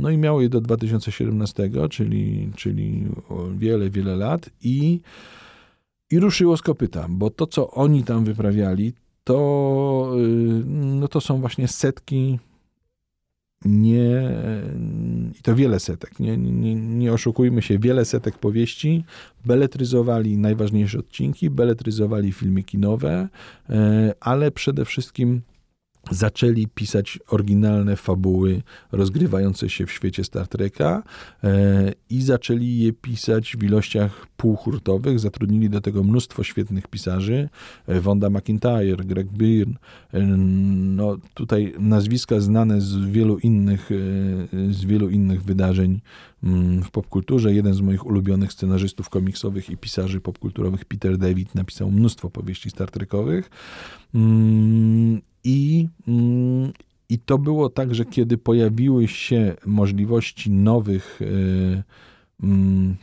no i miało je do 2017, czyli, czyli wiele, wiele lat i, i ruszyło z kopyta, bo to, co oni tam wyprawiali, to, y, no to są właśnie setki nie, i to wiele setek, nie, nie, nie oszukujmy się, wiele setek powieści, beletryzowali najważniejsze odcinki, beletryzowali filmy kinowe, e, ale przede wszystkim zaczęli pisać oryginalne fabuły rozgrywające się w świecie Star Treka e, i zaczęli je pisać w ilościach półhurtowych. Zatrudnili do tego mnóstwo świetnych pisarzy. E, Wanda McIntyre, Greg Byrne. E, no, tutaj nazwiska znane z wielu innych, e, z wielu innych wydarzeń mm, w popkulturze. Jeden z moich ulubionych scenarzystów komiksowych i pisarzy popkulturowych, Peter David, napisał mnóstwo powieści Star Trekowych. Mm, I, mm, I to było tak, że kiedy pojawiły się możliwości nowych, e,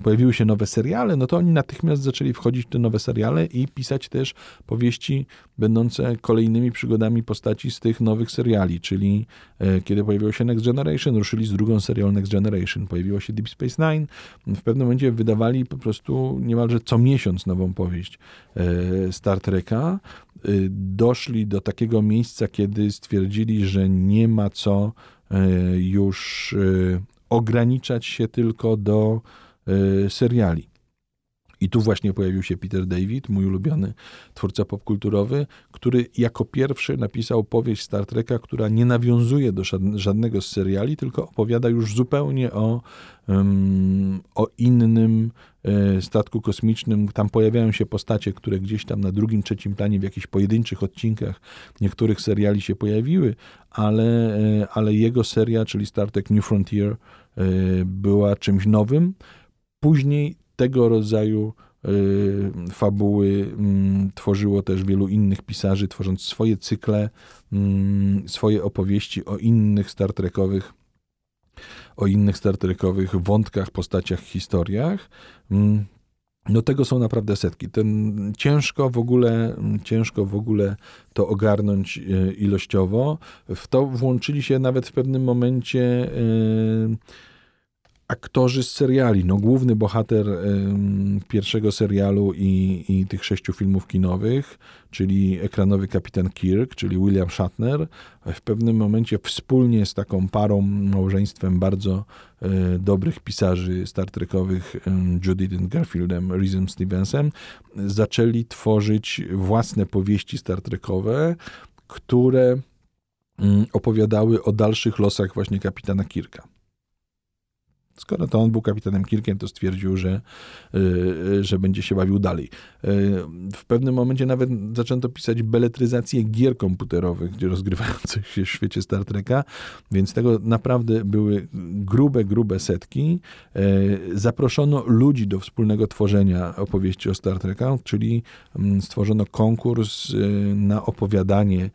pojawiły się nowe seriale, no to oni natychmiast zaczęli wchodzić w te nowe seriale i pisać też powieści będące kolejnymi przygodami postaci z tych nowych seriali, czyli e, kiedy pojawiło się Next Generation, ruszyli z drugą serial Next Generation, pojawiło się Deep Space Nine, w pewnym momencie wydawali po prostu niemalże co miesiąc nową powieść e, Star Treka, Y, doszli do takiego miejsca, kiedy stwierdzili, że nie ma co już ograniczać się tylko do seriali. I tu właśnie pojawił się Peter David, mój ulubiony twórca popkulturowy, który jako pierwszy napisał powieść Star Treka, która nie nawiązuje do żadnego z seriali, tylko opowiada już zupełnie o, um, o innym e, statku kosmicznym. Tam pojawiają się postacie, które gdzieś tam na drugim, trzecim planie w jakichś pojedynczych odcinkach niektórych seriali się pojawiły, ale, e, ale jego seria, czyli Star Trek New Frontier, była czymś nowym. Później tego rodzaju y, fabuły mm, tworzyło też wielu innych pisarzy, tworząc swoje cykle, mm, swoje opowieści o innych Star Trekowych o innych Star Trekowych wątkach, postaciach, historiach. No tego są naprawdę setki. Ten, ciężko w ogóle, ciężko w ogóle to ogarnąć y, ilościowo. W to włączyli się nawet w pewnym momencie yy, aktorzy z seriali. No, główny bohater pierwszego serialu i, i tych sześciu filmów kinowych, czyli ekranowy kapitan Kirk, czyli William Shatner, w pewnym momencie wspólnie z taką parą, małżeństwem bardzo e, dobrych pisarzy Star Trekowych, Judith Garfieldem, Reezem Stevensem, zaczęli tworzyć własne powieści Star Trekowe, które mm, opowiadały o dalszych losach właśnie kapitana Kirka. Skoro to on był kapitanem Kirkiem, to stwierdził, że, y, że będzie się bawił dalej. Y, w pewnym momencie nawet zaczęto pisać beletryzację gier komputerowych, gdzie rozgrywających się w świecie Star Treka, więc tego naprawdę były grube, grube setki. Y, zaproszono ludzi do wspólnego tworzenia opowieści o Star Treka, czyli mm, stworzono konkurs na opowiadanie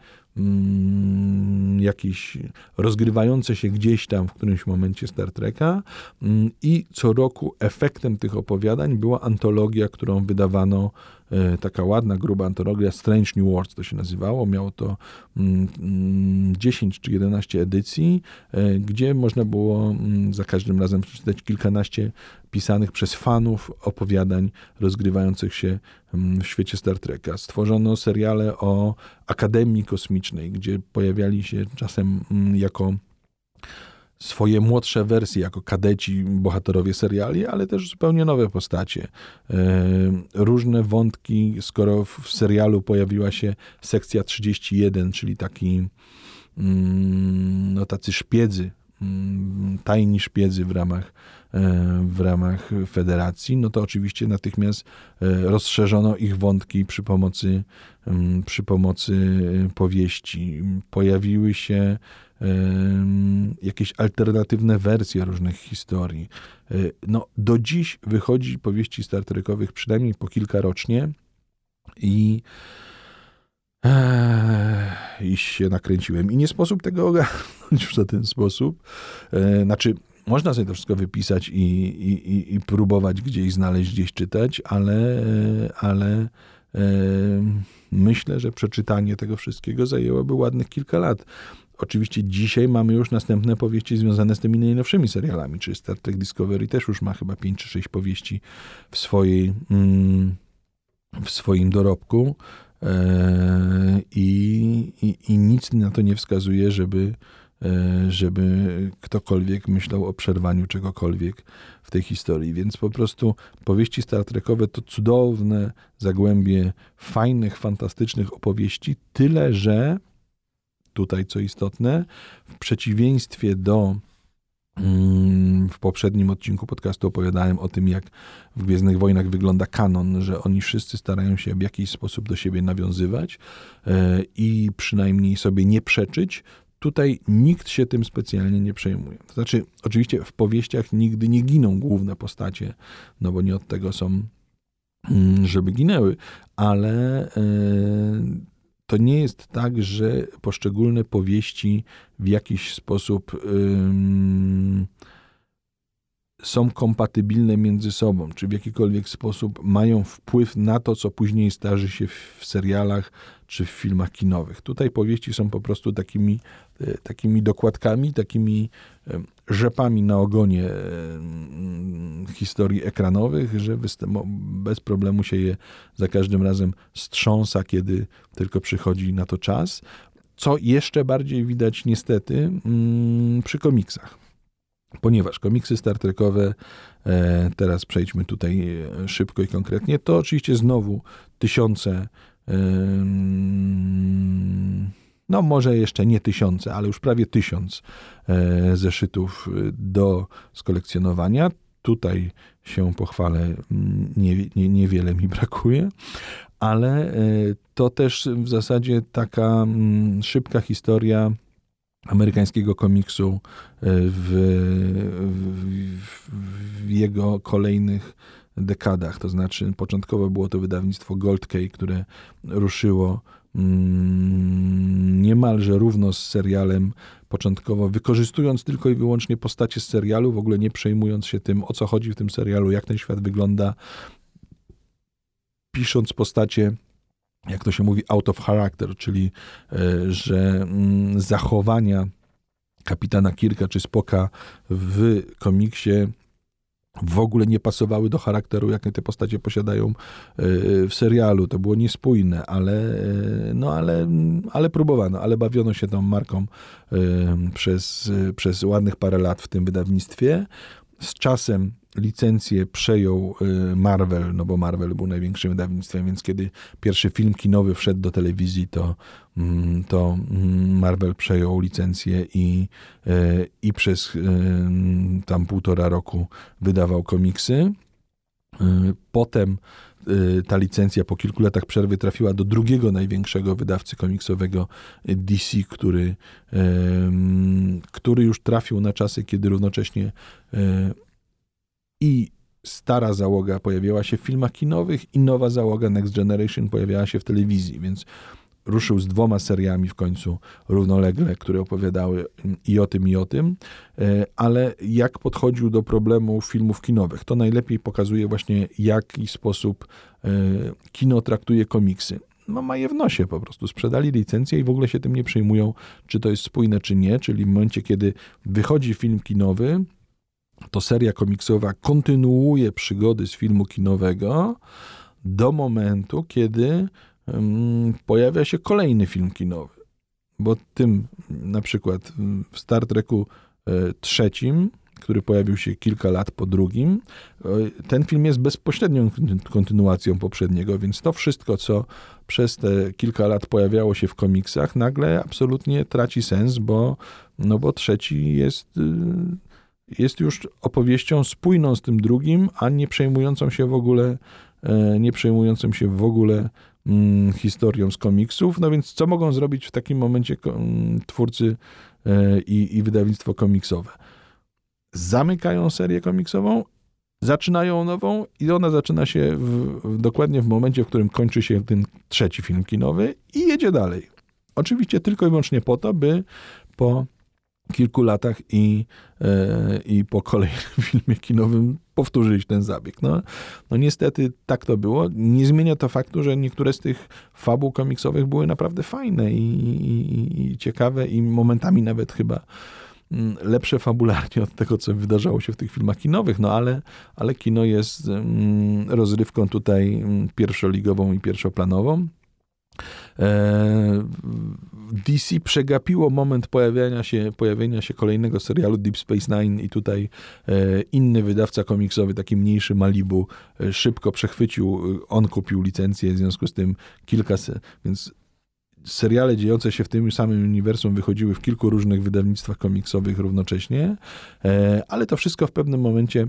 jakieś rozgrywające się gdzieś tam w którymś momencie Star Treka. Mm, i co roku efektem tych opowiadań była antologia, którą wydawano taka ładna, gruba antologia Strange New Worlds to się nazywało. Miało to 10 mm, mm, czy 11 edycji, e, gdzie można było mm, za każdym razem przeczytać kilkanaście pisanych przez fanów opowiadań rozgrywających się w świecie Star Treka. Stworzono seriale o Akademii Kosmicznej, gdzie pojawiali się czasem jako swoje młodsze wersje jako kadeci, bohaterowie seriali, ale też zupełnie nowe postacie. E, różne wątki, skoro w serialu pojawiła się sekcja 31, czyli taki mm, no tacy szpiedzy, mm, tajni szpiedzy w ramach e, w ramach federacji, no to oczywiście natychmiast e, rozszerzono ich wątki przy pomocy, mm, przy pomocy powieści. Pojawiły się jakieś alternatywne wersje różnych historii. E, no, do dziś wychodzi powieści Star Trekowych przynajmniej po kilka rocznie i i się nakręciłem. I nie sposób tego ogarnąć w żaden sposób. E, znaczy, można sobie to wszystko wypisać i, i, i próbować gdzieś znaleźć, gdzieś czytać, ale, ale myślę, że przeczytanie tego wszystkiego zajęłoby ładnych kilka lat. Oczywiście dzisiaj mamy już następne powieści związane z tymi najnowszymi serialami, czyli Star Trek Discovery też już ma chyba 5 czy 6 powieści w swojej mm, w swoim dorobku. E, i, i, i nic na to nie wskazuje, żeby e, żeby ktokolwiek myślał o przerwaniu czegokolwiek w tej historii. Więc po prostu powieści Star Trekowe to cudowne zagłębie fajnych, fantastycznych opowieści, tyle że tutaj, co istotne, w przeciwieństwie do mm, w poprzednim odcinku podcastu opowiadałem o tym, jak w Gwiezdnych Wojnach wygląda kanon, że oni wszyscy starają się w jakiś sposób do siebie nawiązywać e, i przynajmniej sobie nie przeczyć. Tutaj nikt się tym specjalnie nie przejmuje. To znaczy, oczywiście w powieściach nigdy nie giną główne postacie, no bo nie od tego są, mm, żeby ginęły, ale e, to nie jest tak, że poszczególne powieści w jakiś sposób są kompatybilne między sobą, czy w jakikolwiek sposób mają wpływ na to, co później starzy się w serialach czy w filmach kinowych. Tutaj powieści są po prostu takimi, e, takimi dokładkami, takimi rzepami na ogonie historii ekranowych, że bez problemu się je za każdym razem strząsa, kiedy tylko przychodzi na to czas. Co jeszcze bardziej widać niestety mm, przy komiksach ponieważ komiksy Star Trekowe, e, teraz przejdźmy tutaj e, szybko i konkretnie, to oczywiście znowu tysiące, no może jeszcze nie tysiące, ale już prawie tysiąc e, zeszytów do skolekcjonowania. Tutaj się pochwalę, nie, nie, niewiele mi brakuje, ale to też w zasadzie taka szybka historia amerykańskiego komiksu e, w, w, w, jego kolejnych dekadach. To znaczy, początkowo było to wydawnictwo Gold Key, które ruszyło mm, niemalże równo z serialem, początkowo wykorzystując tylko i wyłącznie postacie z serialu, w ogóle nie przejmując się tym, o co chodzi w tym serialu, jak ten świat wygląda, pisząc postacie jak to się mówi, out of character, czyli e, że mm, zachowania kapitana Kirka czy Spoka w komiksie w ogóle nie pasowały do charakteru, jakie te postacie posiadają e, w serialu. To było niespójne, ale, e, no ale, ale próbowano, ale bawiono się tą marką przez, przez ładnych parę lat w tym wydawnictwie. Z czasem licencję przejął y, Marvel, no bo Marvel był największym wydawnictwem, więc kiedy pierwszy film kinowy wszedł do telewizji, to, mm, to mm, Marvel przejął licencję i, y, i przez y, tam półtora roku wydawał komiksy. Potem ta licencja po kilku latach przerwy trafiła do drugiego największego wydawcy komiksowego DC, który, który już trafił na czasy, kiedy równocześnie i stara załoga pojawiała się w filmach kinowych i nowa załoga Next Generation pojawiała się w telewizji, więc ruszył z dwoma seriami w końcu równolegle, które opowiadały i o tym, i o tym, e, ale jak podchodził do problemu filmów kinowych. To najlepiej pokazuje właśnie, jaki sposób e, kino traktuje komiksy. No ma je w nosie po prostu. Sprzedali licencję i w ogóle się tym nie przejmują, czy to jest spójne, czy nie, czyli w momencie, kiedy wychodzi film kinowy, to seria komiksowa kontynuuje przygody z filmu kinowego do momentu, kiedy um, pojawia się kolejny film kinowy. Bo tym na przykład w Star Treku e, trzecim, który pojawił się kilka lat po drugim, e, ten film jest bezpośrednią kontynuacją poprzedniego, więc to wszystko, co przez te kilka lat pojawiało się w komiksach, nagle absolutnie traci sens, bo, no bo trzeci jest y, jest już opowieścią spójną z tym drugim, a nie przejmującą się w ogóle, e, nie przejmującą się w ogóle mm, historią z komiksów. No więc co mogą zrobić w takim momencie mm, twórcy e, i, i wydawnictwo komiksowe? Zamykają serię komiksową, zaczynają nową i ona zaczyna się w, w, dokładnie w momencie, w którym kończy się ten trzeci film kinowy i jedzie dalej. Oczywiście tylko i wyłącznie po to, by po kilku latach i, e, i po kolejnym filmie kinowym powtórzyć ten zabieg. No, no niestety tak to było. Nie zmienia to faktu, że niektóre z tych fabuł komiksowych były naprawdę fajne i, i, i ciekawe i momentami nawet chyba mm, lepsze fabularnie od tego, co wydarzało się w tych filmach kinowych, no ale, ale kino jest mm, rozrywką tutaj mm, pierwszoligową i pierwszoplanową. E, DC przegapiło moment pojawienia się, pojawienia się kolejnego serialu Deep Space Nine i tutaj e, inny wydawca komiksowy, taki mniejszy Malibu, e, szybko przechwycił, on kupił licencję, w związku z tym kilka, więc seriale dziejące się w tym samym uniwersum wychodziły w kilku różnych wydawnictwach komiksowych równocześnie, ale to wszystko w pewnym momencie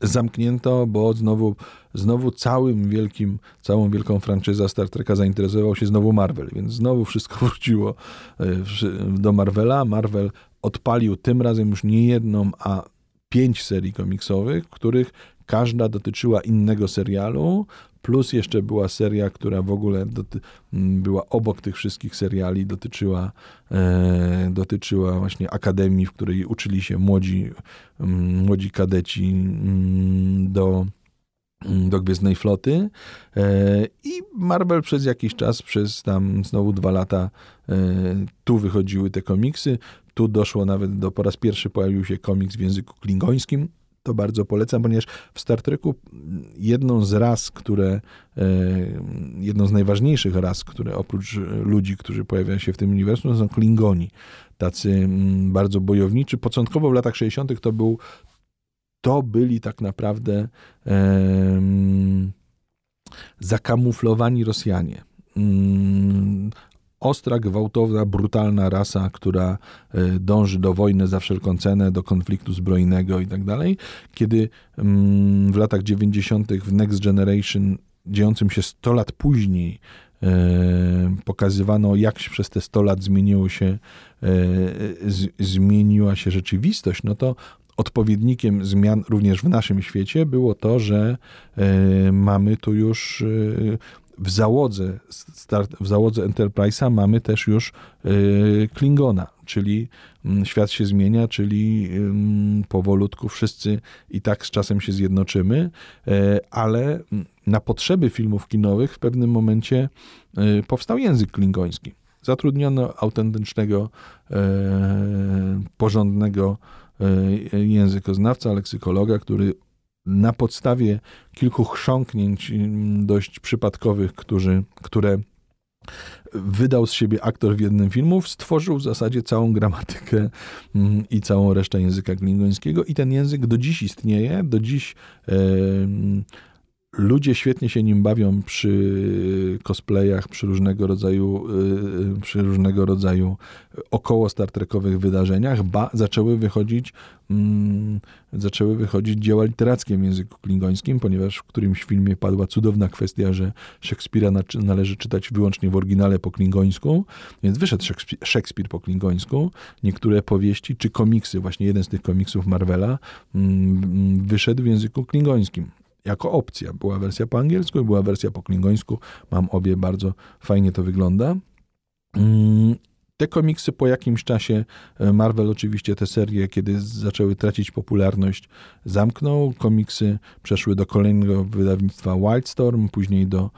zamknięto, bo znowu, znowu całym wielkim, całą wielką franczyzą Star Treka zainteresował się znowu Marvel, więc znowu wszystko wróciło e, do Marvela. Marvel odpalił tym razem już nie jedną, a pięć serii komiksowych, których każda dotyczyła innego serialu, plus jeszcze była seria, która w ogóle doty- była obok tych wszystkich seriali, dotyczyła, e, dotyczyła właśnie akademii, w której uczyli się młodzi, młodzi kadeci do do Gwiezdnej Floty. E, i Marvel przez jakiś czas, przez tam znowu dwa lata e, tu wychodziły te komiksy, tu doszło nawet do, po raz pierwszy pojawił się komiks w języku klingońskim, to bardzo polecam, ponieważ w Star Treku jedną z ras, które, e, jedną z najważniejszych ras, które oprócz ludzi, którzy pojawiają się w tym uniwersum, są Klingoni. Tacy mm, bardzo bojowniczy. Początkowo w latach 60. to był, to byli tak naprawdę zakamuflowani Rosjanie. Um, ostra, gwałtowna, brutalna rasa, która e, dąży do wojny za wszelką cenę, do konfliktu zbrojnego i tak dalej. Kiedy mm, w latach 90. w Next Generation, dziejącym się 100 lat później, e, pokazywano, jak przez te 100 lat zmieniło się, e, zmieniła się rzeczywistość, no to odpowiednikiem zmian również w naszym świecie było to, że mamy tu już w załodze, w załodze Enterprise'a mamy też już y, Klingona, czyli y, świat się zmienia, czyli y, powolutku wszyscy i tak z czasem się zjednoczymy, e, ale na potrzeby filmów kinowych w pewnym momencie y, powstał język klingoński. Zatrudniono autentycznego, porządnego językoznawca, leksykologa, który na podstawie kilku chrząknięć mm, dość przypadkowych, którzy, które wydał z siebie aktor w jednym filmu, stworzył w zasadzie całą gramatykę mm, i całą resztę języka klingońskiego i ten język do dziś istnieje, do dziś Ludzie świetnie się nim bawią przy cosplayach, przy różnego rodzaju, y, przy różnego rodzaju około Star Trekowych wydarzeniach. Ba, zaczęły wychodzić, mm, zaczęły wychodzić dzieła literackie w języku klingońskim, ponieważ w którymś filmie padła cudowna kwestia, że Szekspira należy czytać wyłącznie w oryginale po klingońsku, więc wyszedł Szekspir po klingońsku. Niektóre powieści czy komiksy, właśnie jeden z tych komiksów Marvela, mm, wyszedł w języku klingońskim jako opcja. Była wersja po angielsku i była wersja po klingońsku. Mam obie, bardzo fajnie to wygląda. Mm, te komiksy po jakimś czasie, e, Marvel oczywiście te serie, kiedy zaczęły tracić popularność, zamknął. Komiksy przeszły do kolejnego wydawnictwa Wildstorm, później do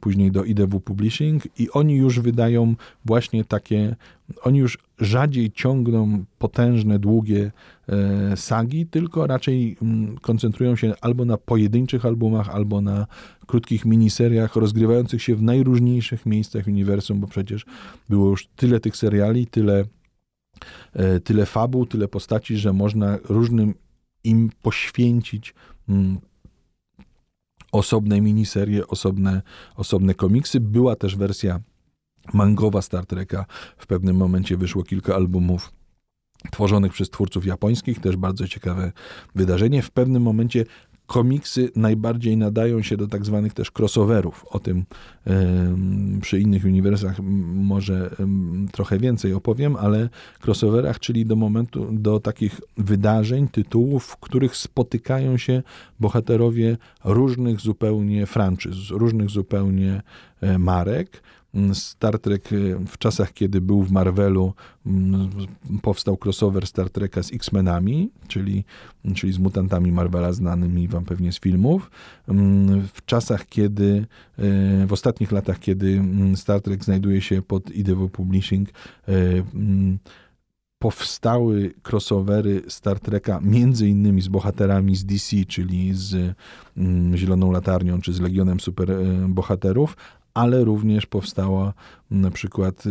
później do IDW Publishing i oni już wydają właśnie takie, oni już rzadziej ciągną potężne, długie e, sagi, tylko raczej mm, koncentrują się albo na pojedynczych albumach, albo na krótkich miniseriach rozgrywających się w najróżniejszych miejscach uniwersum, bo przecież było już tyle tych seriali, tyle, e, tyle fabuł, tyle postaci, że można różnym im poświęcić mm, osobne miniserie, osobne, osobne komiksy. Była też wersja mangowa Star Treka. W pewnym momencie wyszło kilka albumów tworzonych przez twórców japońskich, też bardzo ciekawe wydarzenie. W pewnym momencie komiksy najbardziej nadają się do tak zwanych też crossoverów. O tym przy innych uniwersach może trochę więcej opowiem, ale crossoverach, czyli do momentu, do takich wydarzeń, tytułów, w których spotykają się bohaterowie różnych zupełnie franczyz, różnych zupełnie e, marek. Star Trek y, w czasach, kiedy był w Marvelu, mm, powstał crossover Star Treka z X-Menami, czyli, czyli z mutantami Marvela znanymi wam pewnie z filmów. Mm, w czasach, kiedy, y, w ostatnich latach, kiedy mm, Star Trek znajduje się pod IDW Publishing, y, powstały crossovery Star Treka między innymi z bohaterami z DC, czyli z Zieloną Latarnią, czy z Legionem Superbohaterów, ale również powstała na przykład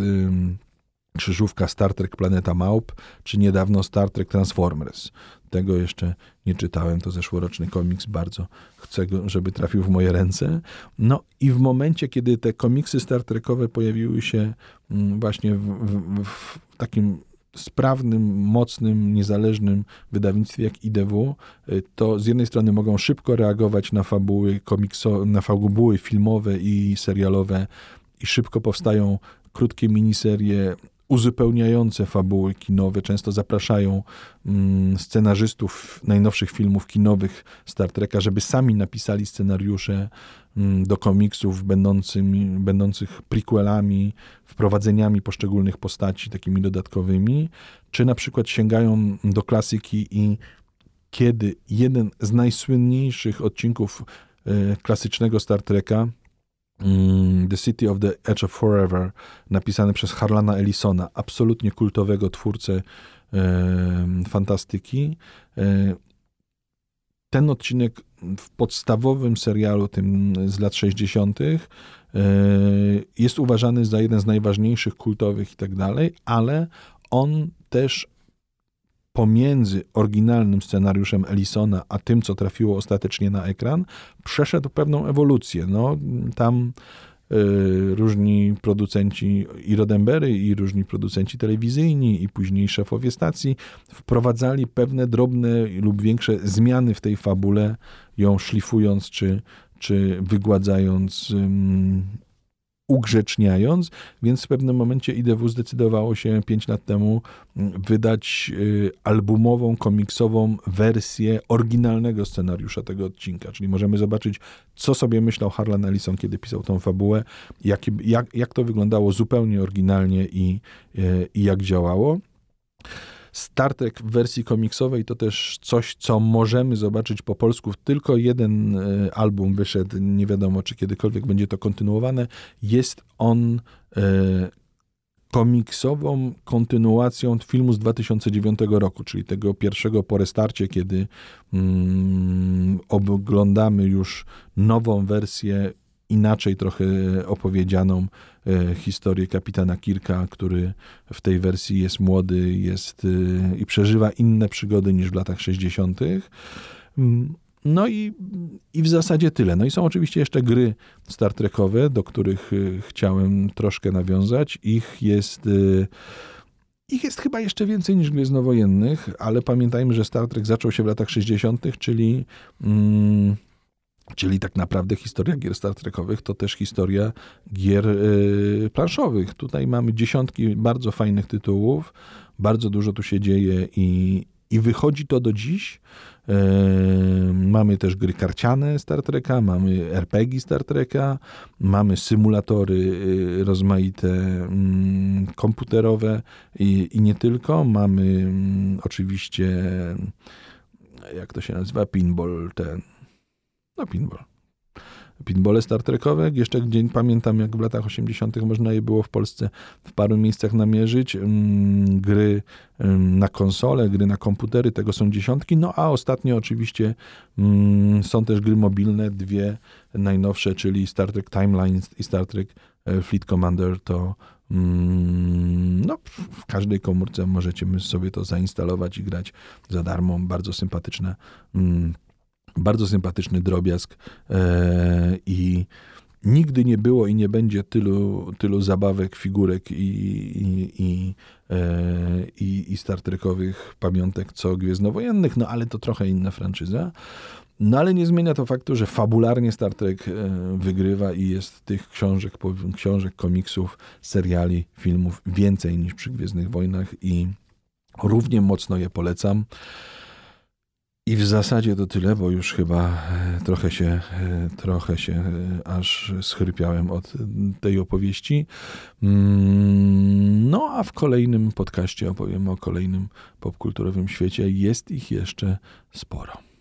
krzyżówka Star Trek Planeta Małp, czy niedawno Star Trek Transformers. Tego jeszcze nie czytałem. To zeszłoroczny komiks. Bardzo chcę, go, żeby trafił w moje ręce. No i w momencie, kiedy te komiksy Star Trekowe pojawiły się mm, właśnie w, w, w takim sprawnym, mocnym, niezależnym wydawnictwie jak IDW, y, to z jednej strony mogą szybko reagować na fabuły komikso, na fabuły filmowe i serialowe i szybko powstają krótkie miniserie uzupełniające fabuły kinowe. Często zapraszają mm, scenarzystów najnowszych filmów kinowych Star Treka, żeby sami napisali scenariusze mm, do komiksów będącymi, będących prequelami, wprowadzeniami poszczególnych postaci takimi dodatkowymi, czy na przykład sięgają do klasyki i kiedy jeden z najsłynniejszych odcinków y, klasycznego Star Treka the City of the Edge of Forever, napisany przez Harlana Ellisona, absolutnie kultowego twórcę fantastyki. E, ten odcinek w podstawowym serialu, tym z lat 60., e, jest uważany za jeden z najważniejszych, kultowych i tak dalej, ale on też pomiędzy oryginalnym scenariuszem Ellisona, a tym, co trafiło ostatecznie na ekran, przeszedł pewną ewolucję. No, tam y, różni producenci i Rodembery, i różni producenci telewizyjni, i później szefowie stacji wprowadzali pewne drobne lub większe zmiany w tej fabule, ją szlifując czy, czy wygładzając ugrzeczniając, więc w pewnym momencie IDW zdecydowało się 5 lat temu mm, wydać y, albumową, komiksową wersję oryginalnego scenariusza tego odcinka, czyli możemy zobaczyć, co sobie myślał Harlan Ellison, kiedy pisał tą fabułę, jak, jak, jak to wyglądało zupełnie oryginalnie i, y, i jak działało. Star Trek w wersji komiksowej to też coś, co możemy zobaczyć po polsku. Tylko jeden e, album wyszedł, nie wiadomo, czy kiedykolwiek będzie to kontynuowane. Jest on e, komiksową kontynuacją filmu z 2009 roku, czyli tego pierwszego po restarcie, kiedy mm, oglądamy już nową wersję inaczej trochę opowiedzianą e, historię kapitana Kirka, który w tej wersji jest młody jest e, i przeżywa inne przygody niż w latach 60. Mm, no i, i w zasadzie tyle. No i są oczywiście jeszcze gry Star Trekowe, do których e, chciałem troszkę nawiązać. Ich jest... Ich jest chyba jeszcze więcej niż Gwiezdnowojennych, ale pamiętajmy, że Star Trek zaczął się w latach 60., czyli mm, Czyli tak naprawdę historia gier Star Trekowych to też historia gier y, planszowych. Tutaj mamy dziesiątki bardzo fajnych tytułów, bardzo dużo tu się dzieje i, i wychodzi to do dziś. Y, mamy też gry karciane Star Treka, mamy RPG Star Treka, mamy symulatory y, rozmaite mm, komputerowe i, i nie tylko. Mamy mm, oczywiście, jak to się nazywa, pinball ten no, pinball. Pinbole Star Trekowe, jeszcze gdzie pamiętam, jak w latach 80. można je było w Polsce w paru miejscach namierzyć. Mm, gry mm, na konsole, gry na komputery, tego są dziesiątki. No a ostatnio oczywiście mm, są też gry mobilne, dwie najnowsze, czyli Star Trek Timelines i Star Trek e, Fleet Commander. To no, w każdej komórce możecie sobie to zainstalować i grać za darmo. Bardzo sympatyczne bardzo sympatyczny drobiazg e, i nigdy nie było i nie będzie tylu, tylu zabawek, figurek i, i, e, i, i Star Trekowych pamiątek co Gwiezdnowojennych, no ale to trochę inna franczyza. No ale nie zmienia to faktu, że fabularnie Star Trek e, wygrywa i jest tych książek, książek, komiksów, seriali, filmów więcej niż przy Gwiezdnych Wojnach i równie mocno je polecam. I w zasadzie to tyle, bo już chyba e, trochę się, e, trochę się e, aż schrypiałem od tej opowieści. Mm, no a w kolejnym podcaście opowiem o kolejnym popkulturowym świecie. Jest ich jeszcze sporo.